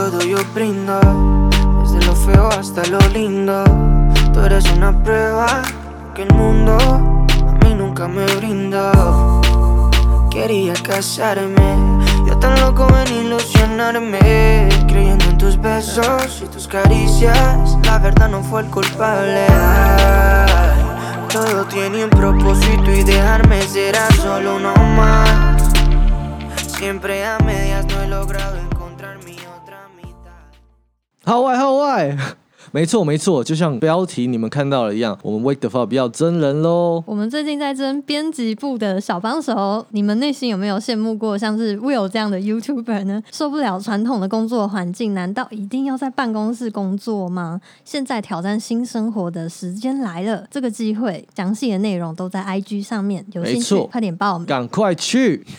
todo yo brindo. Desde lo feo hasta lo lindo. Tú eres una prueba que el mundo a mí nunca me brindó. Quería casarme Yo tan loco en ilusionarme. Creyendo en tus besos y tus caricias La verdad no fue el culpable. Todo tiene un propósito y dejarme será solo uno más. Siempre a medias no he logrado 号外号外，没错没错，就像标题你们看到了一样，我们 Wake the Fuck 要真人喽。我们最近在争编辑部的小帮手，你们内心有没有羡慕过像是 Will 这样的 YouTuber 呢？受不了传统的工作环境，难道一定要在办公室工作吗？现在挑战新生活的时间来了，这个机会，详细的内容都在 IG 上面，有兴趣快点报名。赶快去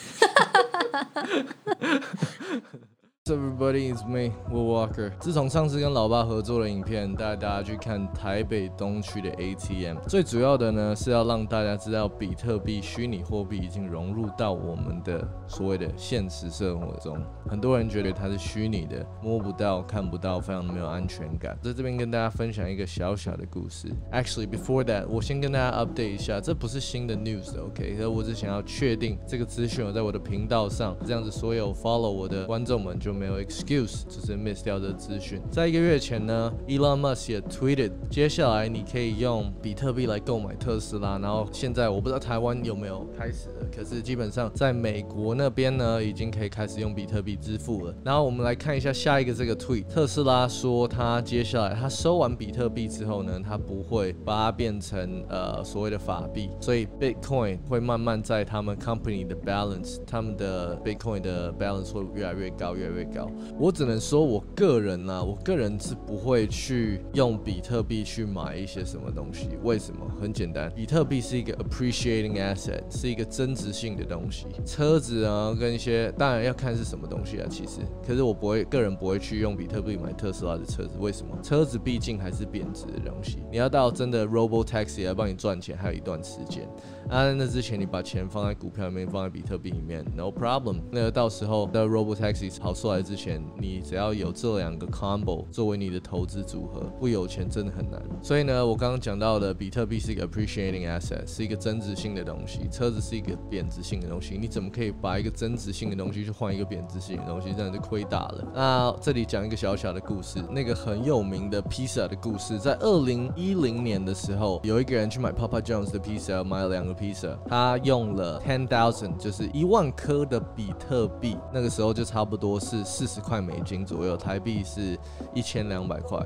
！Everybody is me, Will Walker。自从上次跟老爸合作的影片，带大家去看台北东区的 ATM，最主要的呢是要让大家知道，比特币虚拟货币已经融入到我们的所谓的现实生活中。很多人觉得它是虚拟的，摸不到、看不到，非常没有安全感。在这边跟大家分享一个小小的故事。Actually, before that，我先跟大家 update 一下，这不是新的 news 的，OK？可我只想要确定这个资讯有在我的频道上，这样子所有 follow 我的观众们就没有 excuse，就是 miss 掉的资讯。在一个月前呢，Elon Musk 也 tweeted，接下来你可以用比特币来购买特斯拉。然后现在我不知道台湾有没有开始了，可是基本上在美国那边呢，已经可以开始用比特币支付了。然后我们来看一下下一个这个 tweet，特斯拉说他接下来他收完比特币之后呢，他不会把它变成呃所谓的法币，所以 Bitcoin 会慢慢在他们 company 的 balance，他们的 Bitcoin 的 balance 会越来越高，越来越高。我只能说我个人啊，我个人是不会去用比特币去买一些什么东西。为什么？很简单，比特币是一个 appreciating asset，是一个增值性的东西。车子啊，跟一些当然要看是什么东西啊，其实，可是我不会，个人不会去用比特币买特斯拉的车子。为什么？车子毕竟还是贬值的东西，你要到真的 Robo Taxi 来帮你赚钱，还有一段时间。啊，那之前你把钱放在股票里面，放在比特币里面，no problem。那个到时候的 Robo Taxi 跑出来之前，你只要有这两个 combo 作为你的投资组合，不有钱真的很难。所以呢，我刚刚讲到的，比特币是一个 appreciating asset，是一个增值性的东西，车子是一个贬值性的东西。你怎么可以把一个增值性的东西去换一个贬值性的东西？这样就亏大了。那这里讲一个小小的故事，那个很有名的披萨的故事，在二零一零年的时候，有一个人去买 Papa John's 的披萨，买了两个披萨，他用了 ten thousand，就是一万颗的比特币，那个时候就差不多是四十块美金左右，台币是一千两百块。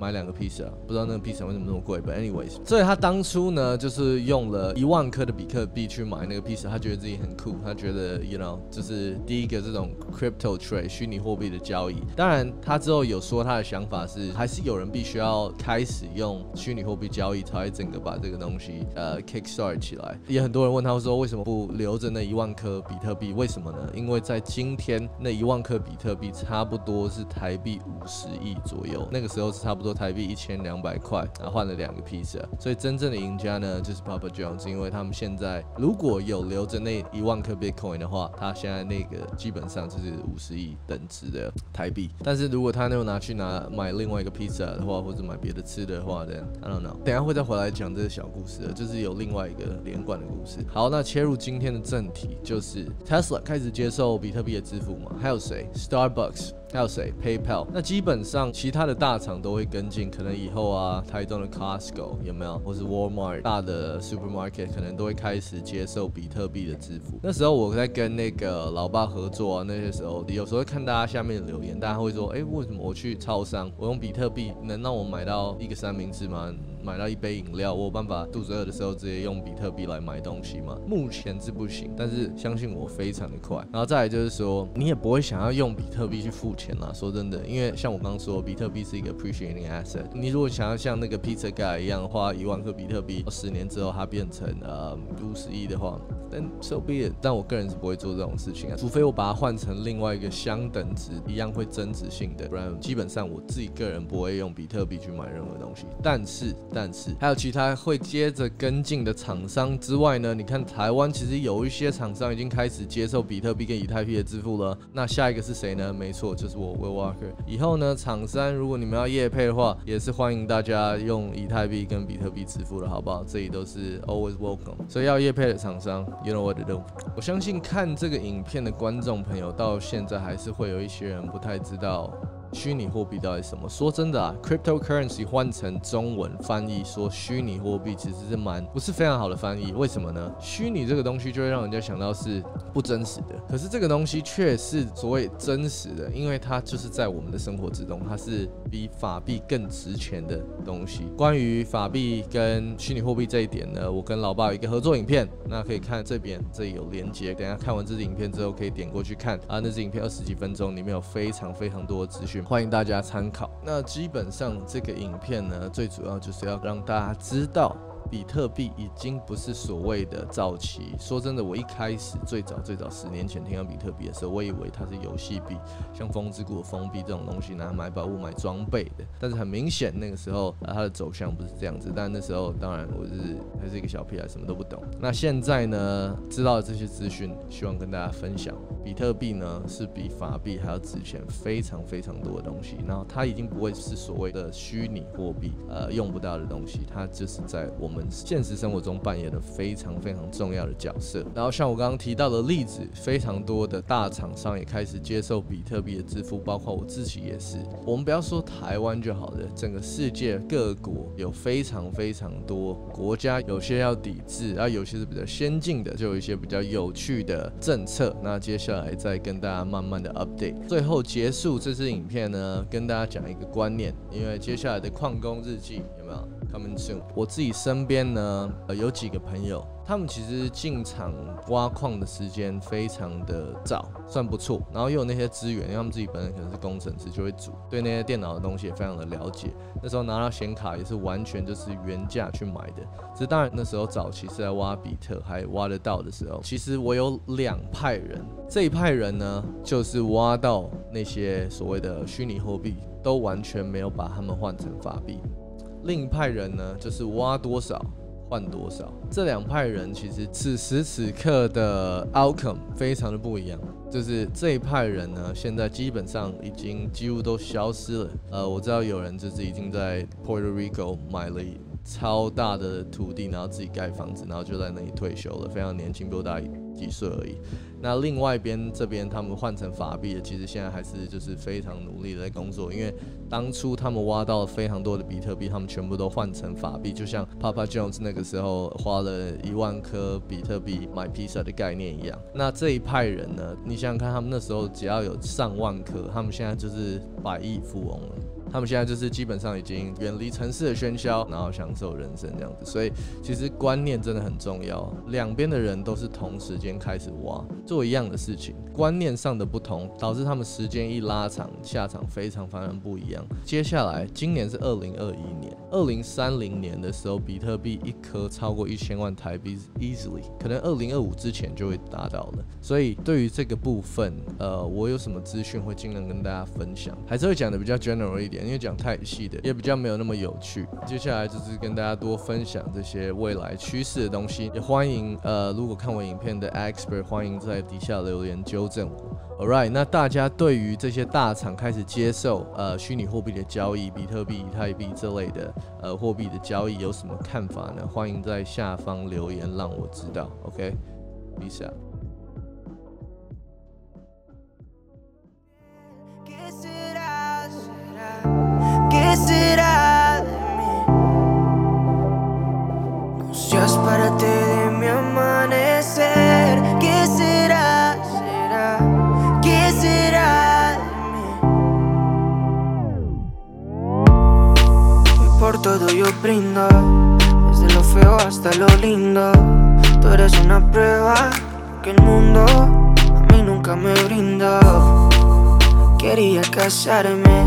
买两个披萨，不知道那个披萨为什么那么贵，but anyways，所以他当初呢，就是用了一万颗的比特币去买那个披萨，他觉得自己很酷，他觉得 you know，就是第一个这种 crypto trade 虚拟货币的交易。当然，他之后有说他的想法是，还是有人必须要开始用虚拟货币交易，才会整个把这个东西呃 kickstart 起来。也很多人问他说，为什么不留着那一万颗比特币？为什么呢？因为在今天那一万颗比特币差不多是台币五十亿左右，那个时候是差不多。台币一千两百块，然后换了两个披萨，所以真正的赢家呢就是 Papa John's，因为他们现在如果有留着那一万颗 Bitcoin 的话，他现在那个基本上就是五十亿等值的台币。但是如果他又拿去拿买另外一个披萨的话，或者买别的吃的话，，Then I don't know。等下会再回来讲这个小故事，就是有另外一个连贯的故事。好，那切入今天的正题，就是 Tesla 开始接受比特币的支付嘛？还有谁？Starbucks。还有谁？PayPal。那基本上其他的大厂都会跟进，可能以后啊，台中的 Costco 有没有，或是 Walmart 大的 supermarket 可能都会开始接受比特币的支付。那时候我在跟那个老爸合作啊，那些时候有时候会看大家下面的留言，大家会说，哎，为什么我去超商，我用比特币能让我买到一个三明治吗？买到一杯饮料，我有办法肚子饿的时候直接用比特币来买东西吗？目前是不行，但是相信我非常的快。然后再来就是说，你也不会想要用比特币去付钱啦。说真的，因为像我刚刚说，比特币是一个 appreciating asset。你如果想要像那个 pizza guy 一样花一万个比特币，十年之后它变成呃五十亿的话，但 so be it。但我个人是不会做这种事情啊，除非我把它换成另外一个相等值一样会增值性的，不然基本上我自己个人不会用比特币去买任何东西。但是。但是还有其他会接着跟进的厂商之外呢，你看台湾其实有一些厂商已经开始接受比特币跟以太币的支付了。那下一个是谁呢？没错，就是我 Will Walker。以后呢，厂商如果你们要业配的话，也是欢迎大家用以太币跟比特币支付的好不好？这里都是 always welcome。所以要业配的厂商，you know what to do。我相信看这个影片的观众朋友到现在还是会有一些人不太知道。虚拟货币到底什么？说真的啊，cryptocurrency 换成中文翻译说虚拟货币其实是蛮不是非常好的翻译。为什么呢？虚拟这个东西就会让人家想到是不真实的，可是这个东西却是所谓真实的，因为它就是在我们的生活之中，它是比法币更值钱的东西。关于法币跟虚拟货币这一点呢，我跟老爸有一个合作影片，那可以看这边，这里有连接。等下看完这支影片之后，可以点过去看啊。那支影片二十几分钟，里面有非常非常多的资讯。欢迎大家参考。那基本上这个影片呢，最主要就是要让大家知道。比特币已经不是所谓的早期。说真的，我一开始最早最早十年前听到比特币的时候，我以为它是游戏币，像风之谷的封币这种东西，拿来买宝物、买装备的。但是很明显，那个时候，它的走向不是这样子。但那时候，当然我是还是一个小屁孩，什么都不懂。那现在呢，知道这些资讯，希望跟大家分享。比特币呢，是比法币还要值钱非常非常多的东西。然后它已经不会是所谓的虚拟货币，呃，用不到的东西。它就是在我们。现实生活中扮演了非常非常重要的角色。然后像我刚刚提到的例子，非常多的大厂商也开始接受比特币的支付，包括我自己也是。我们不要说台湾就好了，整个世界各国有非常非常多国家，有些要抵制，啊有些是比较先进的，就有一些比较有趣的政策。那接下来再跟大家慢慢的 update。最后结束这支影片呢，跟大家讲一个观念，因为接下来的矿工日记有没有？Coming soon。我自己身边呢，呃，有几个朋友，他们其实进场挖矿的时间非常的早，算不错。然后又有那些资源，因为他们自己本身可能是工程师，就会组，对那些电脑的东西也非常的了解。那时候拿到显卡也是完全就是原价去买的。只是当然那时候早期是在挖比特还挖得到的时候，其实我有两派人，这一派人呢，就是挖到那些所谓的虚拟货币，都完全没有把他们换成法币。另一派人呢，就是挖多少换多少。这两派人其实此时此刻的 outcome 非常的不一样。就是这一派人呢，现在基本上已经几乎都消失了。呃，我知道有人就是已经在 Puerto Rico 买了超大的土地，然后自己盖房子，然后就在那里退休了，非常年轻，比我大几岁而已。那另外一边这边他们换成法币的，其实现在还是就是非常努力的在工作，因为当初他们挖到了非常多的比特币，他们全部都换成法币，就像 Papa Jones 那个时候花了一万颗比特币买披萨的概念一样。那这一派人呢，你想想看，他们那时候只要有上万颗，他们现在就是百亿富翁了。他们现在就是基本上已经远离城市的喧嚣，然后享受人生这样子。所以其实观念真的很重要。两边的人都是同时间开始挖，做一样的事情，观念上的不同导致他们时间一拉长，下场非常非常不一样。接下来今年是二零二一年，二零三零年的时候，比特币一颗超过一千万台币，easily 可能二零二五之前就会达到了。所以对于这个部分，呃，我有什么资讯会尽量跟大家分享，还是会讲的比较 general 一点。因为讲太细的也比较没有那么有趣。接下来就是跟大家多分享这些未来趋势的东西。也欢迎呃，如果看我影片的 expert，欢迎在底下留言纠正我。All right，那大家对于这些大厂开始接受呃虚拟货币的交易，比特币、以太币这类的呃货币的交易有什么看法呢？欢迎在下方留言让我知道。OK，peace out。Todo yo brindo, desde lo feo hasta lo lindo. Tú eres una prueba que el mundo a mí nunca me brindó. Quería casarme,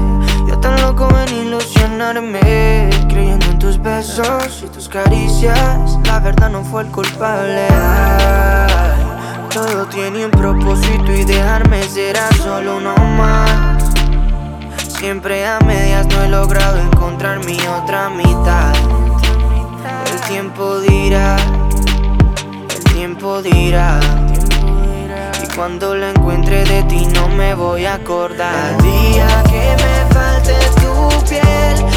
yo tan loco en ilusionarme, creyendo en tus besos y tus caricias. La verdad no fue el culpable. todo tiene un propósito y dejarme será solo uno más. Siempre a medias no he logrado encontrar mi otra mitad. tiempo dirá, el tiempo dirá. Y cuando lo encuentre de ti no me voy a acordar. El día que me falte tu piel,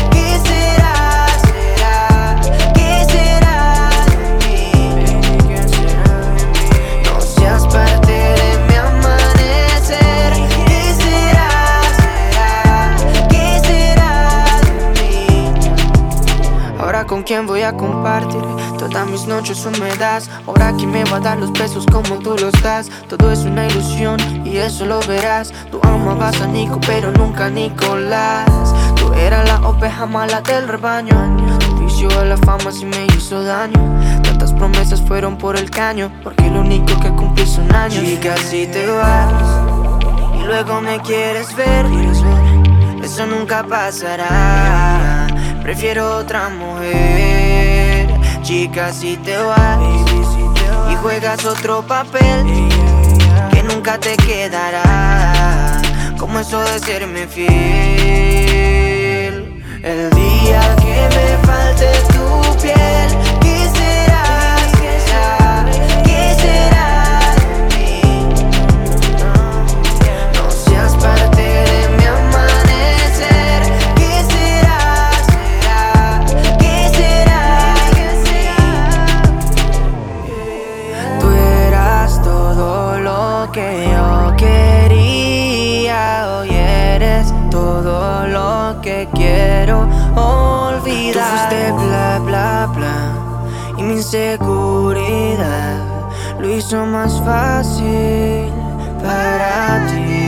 quién voy a compartir todas mis noches húmedas. Ahora quién me va a dar los besos como tú los das. Todo es una ilusión y eso lo verás. Tú amabas a Nico, pero nunca a Nicolás. Tú eras la oveja mala del rebaño. Tu vicio de la fama sí me hizo daño. Tantas promesas fueron por el caño. Porque lo único que cumplí son años. Chica, si te vas y luego me quieres ver. Eso nunca pasará. Prefiero otra mujer. Chica, si te vas y juegas otro papel que nunca te quedará. Como eso de serme fiel. El día que me falte tu piel, fácil para ti.